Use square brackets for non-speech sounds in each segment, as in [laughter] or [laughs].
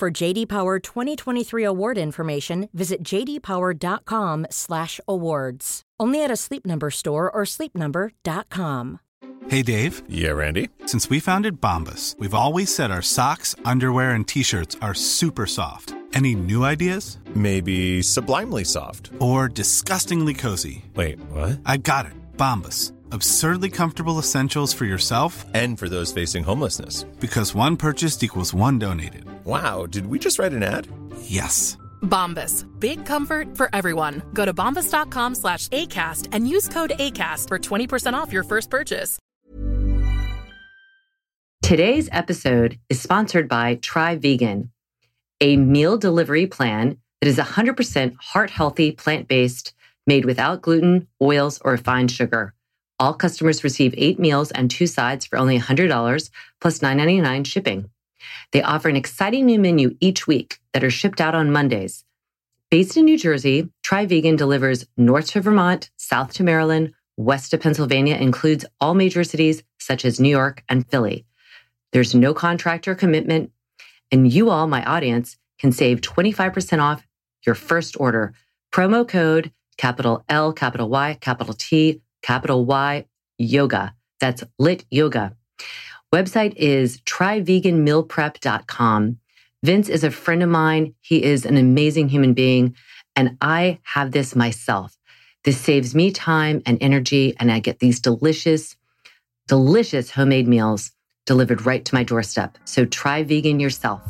For JD Power 2023 award information, visit jdpower.com/awards. Only at a Sleep Number store or sleepnumber.com. Hey Dave. Yeah, Randy. Since we founded Bombas, we've always said our socks, underwear, and t-shirts are super soft. Any new ideas? Maybe sublimely soft. Or disgustingly cozy. Wait, what? I got it. Bombas. Absurdly comfortable essentials for yourself And for those facing homelessness. because one purchased equals one donated. Wow, did we just write an ad? Yes. Bombas. Big comfort for everyone. Go to bombas.com slash ACAST and use code ACAST for 20% off your first purchase. Today's episode is sponsored by Try Vegan, a meal delivery plan that is 100% heart healthy, plant based, made without gluten, oils, or refined sugar. All customers receive eight meals and two sides for only $100 plus $9.99 shipping. They offer an exciting new menu each week that are shipped out on Mondays. Based in New Jersey, Try Vegan delivers north to Vermont, south to Maryland, west to Pennsylvania, includes all major cities such as New York and Philly. There's no contract or commitment, and you all, my audience, can save 25% off your first order. Promo code capital L, capital Y, capital T, capital Y, yoga. That's lit yoga. Website is tryveganmealprep.com. Vince is a friend of mine. He is an amazing human being, and I have this myself. This saves me time and energy, and I get these delicious, delicious homemade meals delivered right to my doorstep. So try vegan yourself.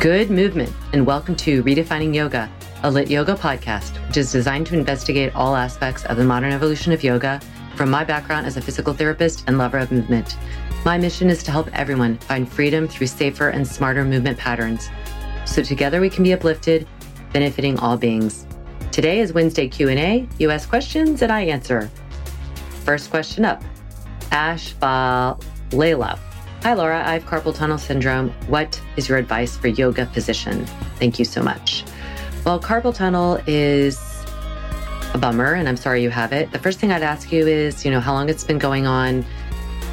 Good movement, and welcome to Redefining Yoga, a lit yoga podcast, which is designed to investigate all aspects of the modern evolution of yoga from my background as a physical therapist and lover of movement. My mission is to help everyone find freedom through safer and smarter movement patterns. So together we can be uplifted, benefiting all beings. Today is Wednesday Q&A. You ask questions and I answer. First question up. Ash Layla. Hi, Laura. I have carpal tunnel syndrome. What is your advice for yoga position? Thank you so much. Well, carpal tunnel is a bummer, and I'm sorry you have it. The first thing I'd ask you is, you know, how long it's been going on.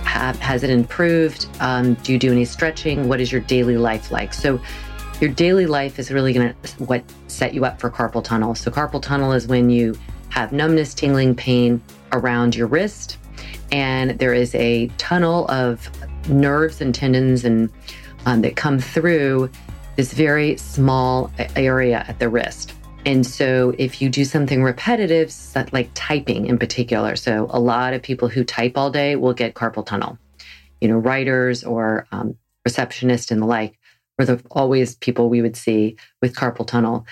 Have, has it improved? Um, do you do any stretching? What is your daily life like? So, your daily life is really going to what set you up for carpal tunnel. So, carpal tunnel is when you have numbness, tingling, pain around your wrist, and there is a tunnel of nerves and tendons and um, that come through this very small area at the wrist. And so, if you do something repetitive, like typing in particular, so a lot of people who type all day will get carpal tunnel. You know, writers or um, receptionists and the like were the always people we would see with carpal tunnel.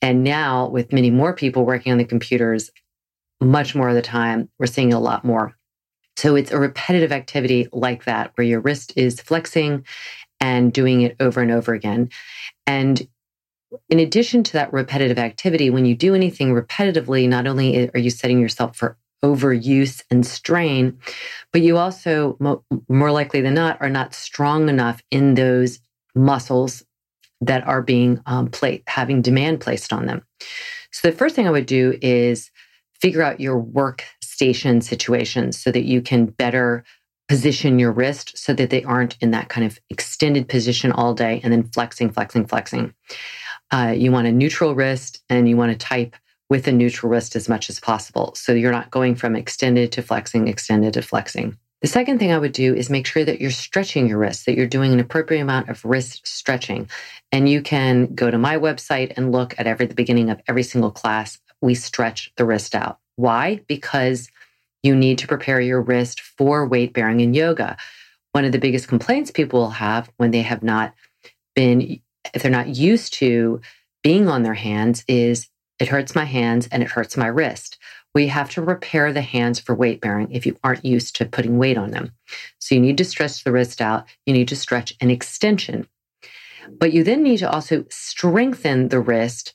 And now, with many more people working on the computers, much more of the time, we're seeing a lot more. So it's a repetitive activity like that, where your wrist is flexing and doing it over and over again. And in addition to that repetitive activity, when you do anything repetitively, not only are you setting yourself for overuse and strain, but you also, mo- more likely than not, are not strong enough in those muscles that are being um, placed, having demand placed on them. So the first thing I would do is figure out your workstation situations so that you can better position your wrist so that they aren't in that kind of extended position all day and then flexing, flexing, flexing. Uh, you want a neutral wrist and you want to type with a neutral wrist as much as possible. So you're not going from extended to flexing, extended to flexing. The second thing I would do is make sure that you're stretching your wrist, that you're doing an appropriate amount of wrist stretching. And you can go to my website and look at every the beginning of every single class. We stretch the wrist out. Why? Because you need to prepare your wrist for weight bearing in yoga. One of the biggest complaints people will have when they have not been, if they're not used to being on their hands, is it hurts my hands and it hurts my wrist. we have to repair the hands for weight bearing if you aren't used to putting weight on them. So you need to stretch the wrist out. You need to stretch an extension. But you then need to also strengthen the wrist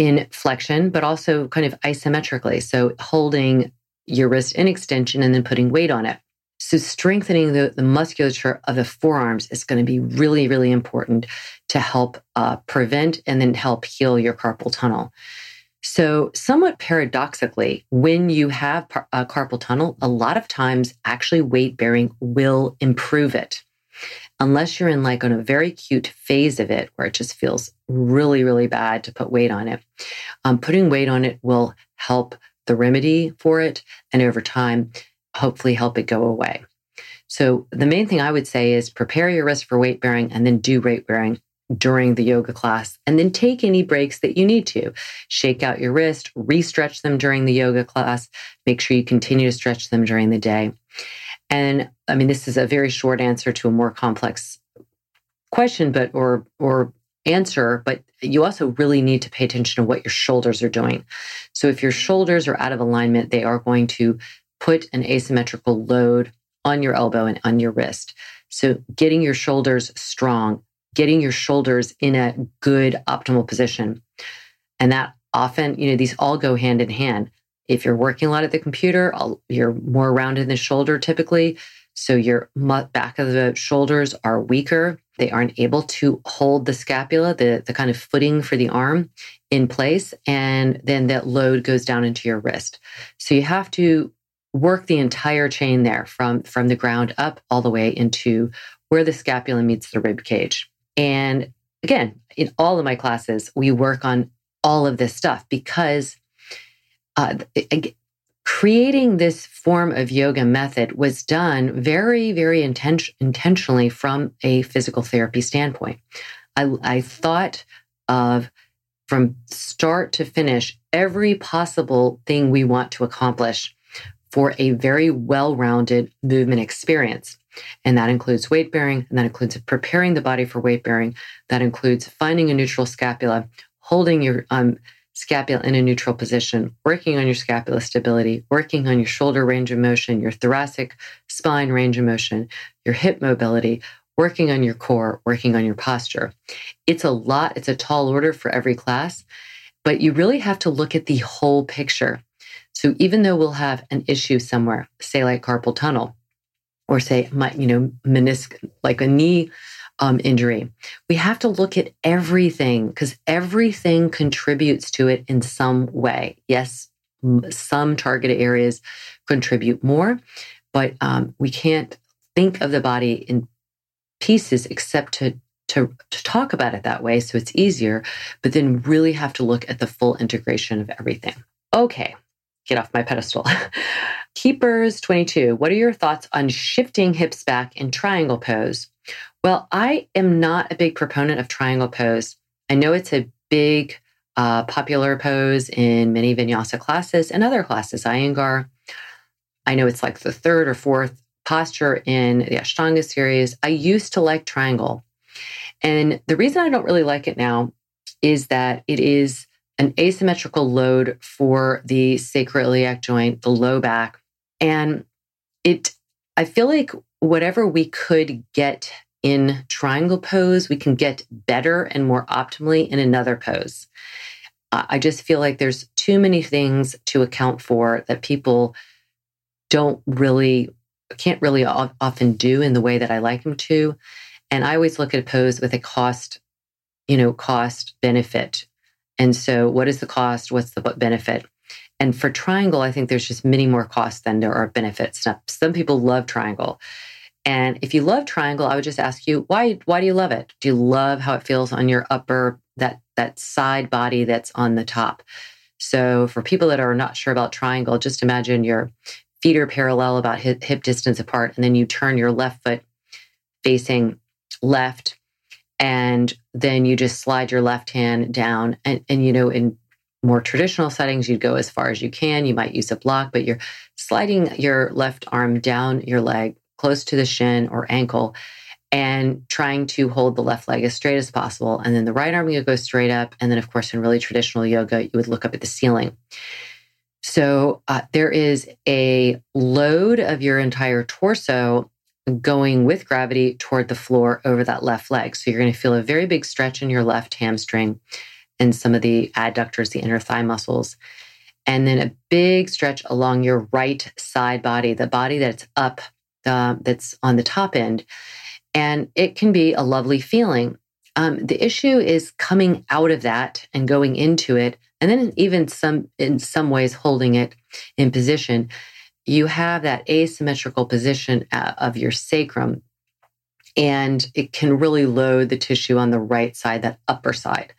in flexion, but also kind of isometrically. So holding your wrist in extension and then putting weight on it. So strengthening the, the musculature of the forearms is going to be really, really important to help uh, prevent and then help heal your carpal tunnel. So, somewhat paradoxically, when you have a carpal tunnel, a lot of times actually weight bearing will improve it. Unless you're in like on a very acute phase of it where it just feels really, really bad to put weight on it. Um, putting weight on it will help the remedy for it. And over time, hopefully help it go away. So the main thing I would say is prepare your wrist for weight bearing and then do weight bearing during the yoga class and then take any breaks that you need to. Shake out your wrist, re-stretch them during the yoga class. Make sure you continue to stretch them during the day. And I mean, this is a very short answer to a more complex question, but or or answer, but you also really need to pay attention to what your shoulders are doing. So if your shoulders are out of alignment, they are going to put an asymmetrical load on your elbow and on your wrist. So getting your shoulders strong, getting your shoulders in a good optimal position. And that often, you know, these all go hand in hand. If you're working a lot at the computer, you're more rounded in the shoulder typically. So your back of the shoulders are weaker. They aren't able to hold the scapula, the, the kind of footing for the arm in place. And then that load goes down into your wrist. So you have to work the entire chain there from, from the ground up all the way into where the scapula meets the rib cage. And again, in all of my classes, we work on all of this stuff because uh, creating this form of yoga method was done very, very inten- intentionally from a physical therapy standpoint. I, I thought of from start to finish every possible thing we want to accomplish for a very well rounded movement experience. And that includes weight bearing, and that includes preparing the body for weight bearing. That includes finding a neutral scapula, holding your um, scapula in a neutral position, working on your scapula stability, working on your shoulder range of motion, your thoracic spine range of motion, your hip mobility, working on your core, working on your posture. It's a lot, it's a tall order for every class, but you really have to look at the whole picture. So even though we'll have an issue somewhere, say like carpal tunnel, or say my, you know, menisc, like a knee um, injury, we have to look at everything because everything contributes to it in some way. Yes, some targeted areas contribute more, but um, we can't think of the body in pieces except to to, to talk about it that way so it's easier, but then really have to look at the full integration of everything. Okay, get off my pedestal. [laughs] Keepers 22, what are your thoughts on shifting hips back in triangle pose? Well, I am not a big proponent of triangle pose. I know it's a big uh, popular pose in many vinyasa classes and other classes, Iyengar. I know it's like the third or fourth posture in the Ashtanga series. I used to like triangle. And the reason I don't really like it now is that it is an asymmetrical load for the sacroiliac joint, the low back. And it, I feel like whatever we could get in triangle pose, we can get better and more optimally in another pose. I just feel like there's too many things to account for that people don't really, can't really often do in the way that I like them to. And I always look at a pose with a cost, you know, cost benefit and so, what is the cost? What's the benefit? And for triangle, I think there's just many more costs than there are benefits. Now, some people love triangle. And if you love triangle, I would just ask you, why why do you love it? Do you love how it feels on your upper that that side body that's on the top? So for people that are not sure about triangle, just imagine your feet are parallel about hip, hip distance apart and then you turn your left foot facing left and then you just slide your left hand down and, and you know in more traditional settings you'd go as far as you can you might use a block but you're sliding your left arm down your leg close to the shin or ankle and trying to hold the left leg as straight as possible and then the right arm you go straight up and then of course in really traditional yoga you would look up at the ceiling So uh, there is a load of your entire torso going with gravity toward the floor over that left leg. So you're going to feel a very big stretch in your left hamstring and some of the adductors, the inner thigh muscles. And then a big stretch along your right side body, the body that's up, uh, that's on the top end. And it can be a lovely feeling. Um, the issue is coming out of that and going into it, and then even some in some ways holding it in position. You have that asymmetrical position uh, of your sacrum, and it can really load the tissue on the right side, that upper side.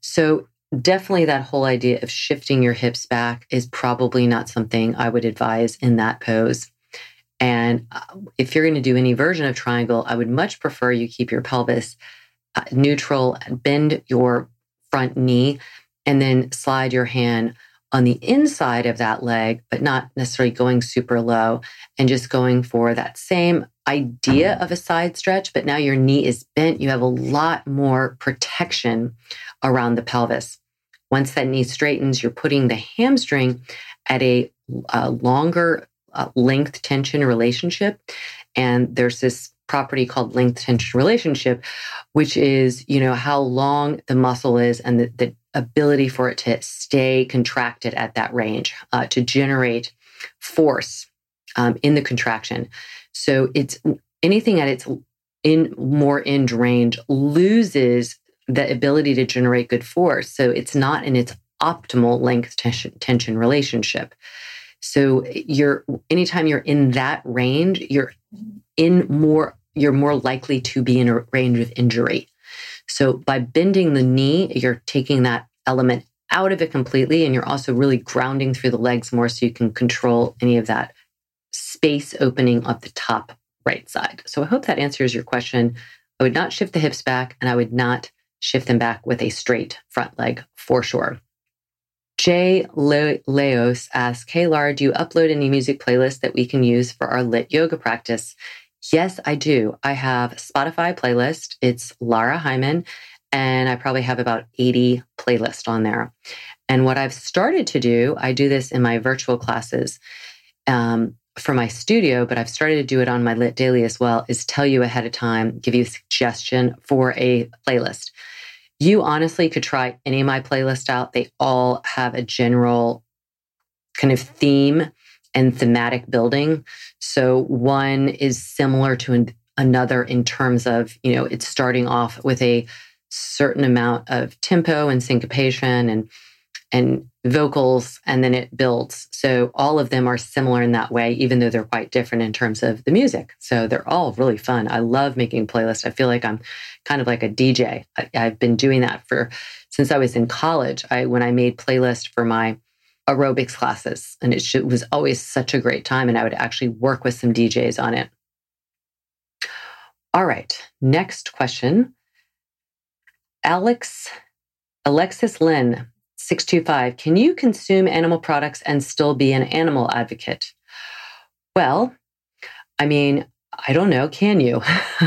So definitely that whole idea of shifting your hips back is probably not something I would advise in that pose. And uh, if you're going to do any version of triangle, I would much prefer you keep your pelvis uh, neutral, bend your front knee, and then slide your hand on the inside of that leg, but not necessarily going super low and just going for that same idea of a side stretch. But now your knee is bent. You have a lot more protection around the pelvis. Once that knee straightens, you're putting the hamstring at a, a longer uh, length tension relationship. And there's this property called length tension relationship, which is, you know, how long the muscle is and the, the ability for it to stay contracted at that range uh, to generate force um, in the contraction. So it's anything at its in more end range loses the ability to generate good force. So it's not in its optimal length tension, tension relationship. So you're anytime you're in that range, you're in more you're more likely to be in a range of injury. So by bending the knee, you're taking that element out of it completely and you're also really grounding through the legs more so you can control any of that space opening up the top right side. So I hope that answers your question. I would not shift the hips back and I would not shift them back with a straight front leg for sure. Jay Leos asks, Hey, Lara, do you upload any music playlists that we can use for our lit yoga practice? Yes, I do. I have Spotify playlist. It's Lara Heimann, and I probably have about 80 playlists on there. And what I've started to do, I do this in my virtual classes um, for my studio, but I've started to do it on my Lit Daily as well, is tell you ahead of time, give you a suggestion for a playlist. You honestly could try any of my playlists out. They all have a general kind of theme and thematic building. So one is similar to an, another in terms of, you know, it's starting off with a certain amount of tempo and syncopation and and vocals and then it builds. So all of them are similar in that way, even though they're quite different in terms of the music. So they're all really fun. I love making playlists. I feel like I'm kind of like a DJ. I, have been doing that for since I was in college. I when I made playlists for my aerobics classes, and it was always such a great time. And I would actually work with some DJs on it. All right, next question. Alex Alexis Lynn 625 Can you consume animal products and still be an animal advocate? Well, I mean, I don't know. Can you?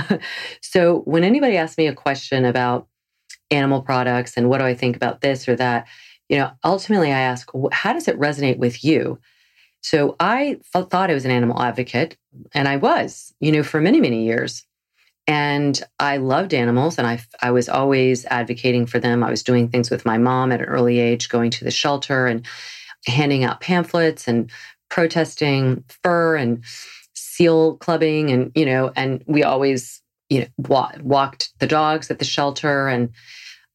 [laughs] so, when anybody asks me a question about animal products and what do I think about this or that, you know, ultimately I ask, how does it resonate with you? So, I thought I was an animal advocate, and I was, you know, for many, many years. And I loved animals and I, I was always advocating for them. I was doing things with my mom at an early age, going to the shelter and handing out pamphlets and protesting fur and seal clubbing. And, you know, and we always, you know, wa- walked the dogs at the shelter and,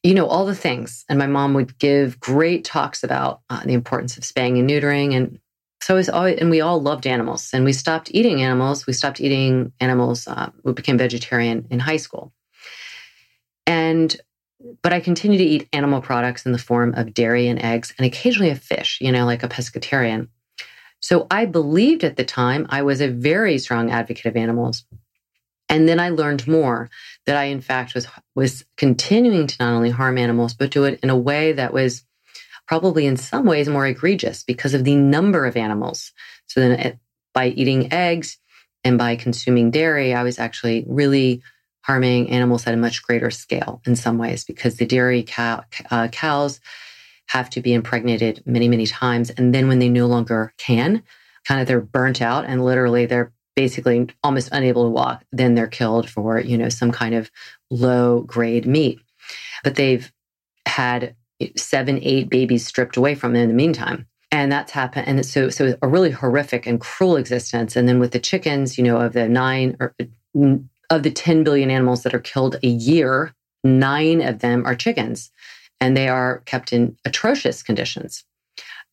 you know, all the things. And my mom would give great talks about uh, the importance of spaying and neutering. And so it was always, and we all loved animals and we stopped eating animals. We stopped eating animals. Uh, we became vegetarian in high school. And, but I continue to eat animal products in the form of dairy and eggs and occasionally a fish, you know, like a pescatarian. So I believed at the time I was a very strong advocate of animals. And then I learned more that I, in fact, was, was continuing to not only harm animals, but do it in a way that was probably in some ways more egregious because of the number of animals. So then it, by eating eggs and by consuming dairy, I was actually really harming animals at a much greater scale in some ways because the dairy cow, uh, cows have to be impregnated many, many times. And then when they no longer can, kind of they're burnt out and literally they're basically almost unable to walk, then they're killed for, you know, some kind of low grade meat. But they've had seven, eight babies stripped away from them in the meantime. And that's happened. And so, so a really horrific and cruel existence. And then with the chickens, you know, of the nine or uh, of the 10 billion animals that are killed a year, nine of them are chickens and they are kept in atrocious conditions.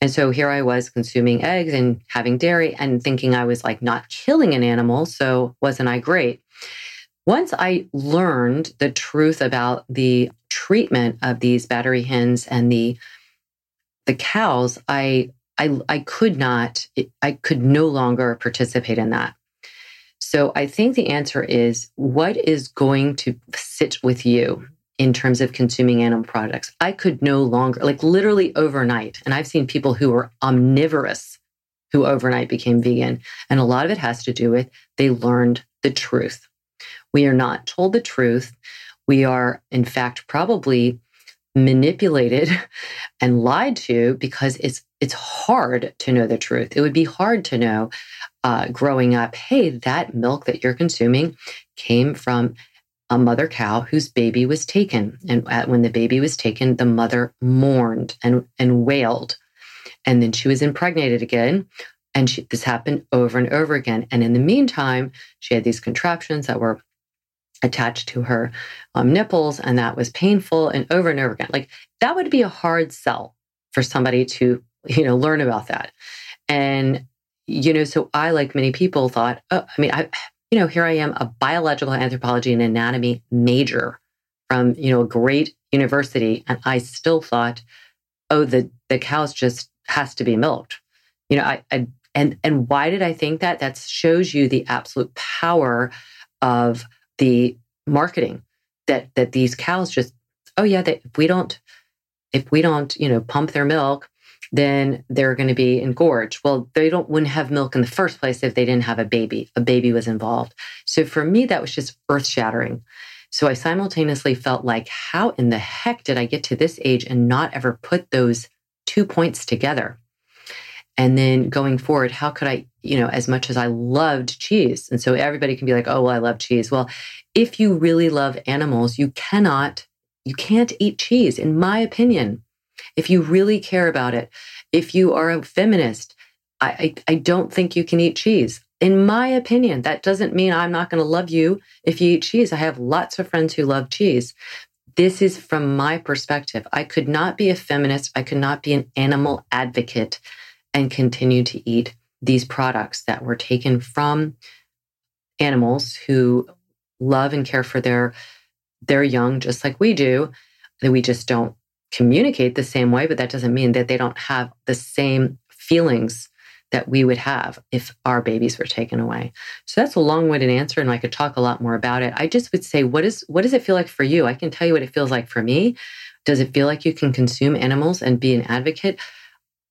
And so here I was consuming eggs and having dairy and thinking I was like not killing an animal. So wasn't I great? Once I learned the truth about the treatment of these battery hens and the the cows, I I I could not I could no longer participate in that. So I think the answer is what is going to sit with you in terms of consuming animal products. I could no longer, like literally overnight, and I've seen people who were omnivorous who overnight became vegan. And a lot of it has to do with they learned the truth. We are not told the truth. We are, in fact, probably manipulated [laughs] and lied to because it's it's hard to know the truth. It would be hard to know uh, growing up. Hey, that milk that you're consuming came from a mother cow whose baby was taken. And when the baby was taken, the mother mourned and, and wailed. And then she was impregnated again. And she, this happened over and over again. And in the meantime, she had these contraptions that were attached to her um, nipples, and that was painful and over and over again. Like that would be a hard sell for somebody to, you know, learn about that. And, you know, so I, like many people, thought, oh, I mean, I, you know, here I am, a biological anthropology and anatomy major from, you know, a great university. And I still thought, oh, the, the cows just has to be milked. You know, I, I and and why did I think that? That shows you the absolute power of the marketing that that these cows just oh yeah that if we don't if we don't you know pump their milk then they're going to be engorged. Well, they don't wouldn't have milk in the first place if they didn't have a baby. A baby was involved. So for me, that was just earth shattering. So I simultaneously felt like, how in the heck did I get to this age and not ever put those two points together? And then going forward, how could I, you know, as much as I loved cheese, and so everybody can be like, oh, well, I love cheese. Well, if you really love animals, you cannot, you can't eat cheese, in my opinion if you really care about it, if you are a feminist, I, I, I don't think you can eat cheese. In my opinion, that doesn't mean I'm not going to love you if you eat cheese. I have lots of friends who love cheese. This is from my perspective. I could not be a feminist. I could not be an animal advocate and continue to eat these products that were taken from animals who love and care for their their young just like we do that we just don't communicate the same way, but that doesn't mean that they don't have the same feelings that we would have if our babies were taken away. So that's a long-winded answer and I could talk a lot more about it. I just would say what is what does it feel like for you? I can tell you what it feels like for me. Does it feel like you can consume animals and be an advocate?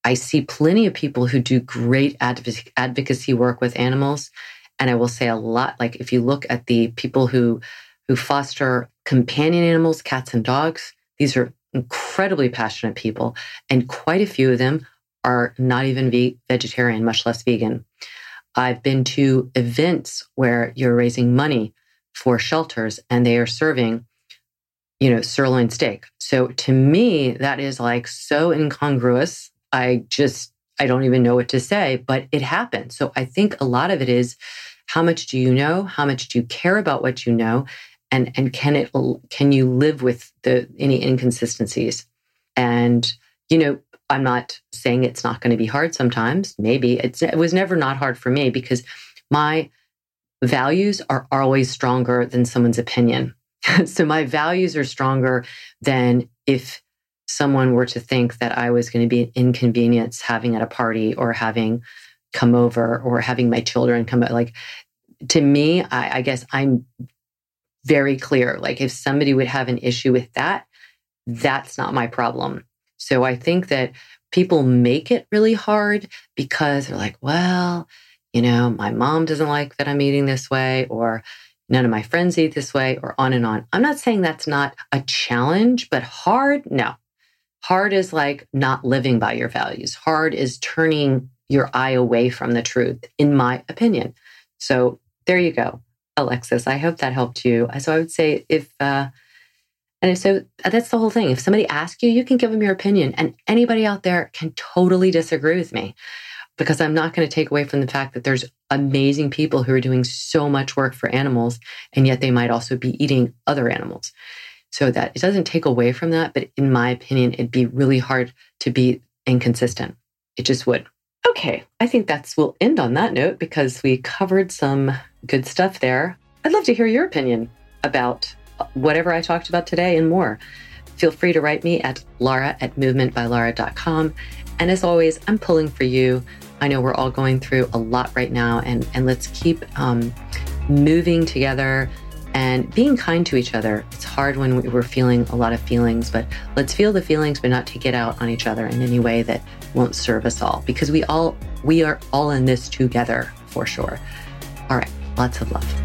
I see plenty of people who do great advocacy work with animals and I will say a lot like if you look at the people who who foster companion animals, cats and dogs, these are incredibly passionate people, and quite a few of them are not even ve- vegetarian, much less vegan. I've been to events where you're raising money for shelters and they are serving, you know, sirloin steak. So to me, that is like so incongruous. I just, I don't even know what to say, but it happens. So I think a lot of it is how much do you know? How much do you care about what you know? and and can it can you live with the any inconsistencies and you know i'm not saying it's not going to be hard sometimes maybe it's, it was never not hard for me because my values are always stronger than someone's opinion [laughs] so my values are stronger than if someone were to think that i was going to be an inconvenience having at a party or having come over or having my children come like to me I, I guess i'm very clear. Like if somebody would have an issue with that, that's not my problem. So I think that people make it really hard because they're like, well, you know, my mom doesn't like that I'm eating this way, or none of my friends eat this way, or on and on. I'm not saying that's not a challenge, but hard, no. Hard is like not living by your values. Hard is turning your eye away from the truth, in my opinion. So there you go, Alexis. I hope that helped you. So I would say if, uh, and so that's the whole thing. If somebody asks you, you can give them your opinion, and anybody out there can totally disagree with me because I'm not going to take away from the fact that there's amazing people who are doing so much work for animals, and yet they might also be eating other animals. So that it doesn't take away from that, but in my opinion, it'd be really hard to be inconsistent. It just would. Okay, I think that's we'll end on that note because we covered some good stuff there. I'd love to hear your opinion about whatever I talked about today and more. Feel free to write me at lara at movementbylara.com. And as always, I'm pulling for you. I know we're all going through a lot right now, and, and let's keep um, moving together and being kind to each other. It's hard when we're feeling a lot of feelings, but let's feel the feelings, but not take it out on each other in any way that won't serve us all because we all, we are all in this together for sure. All right, lots of love.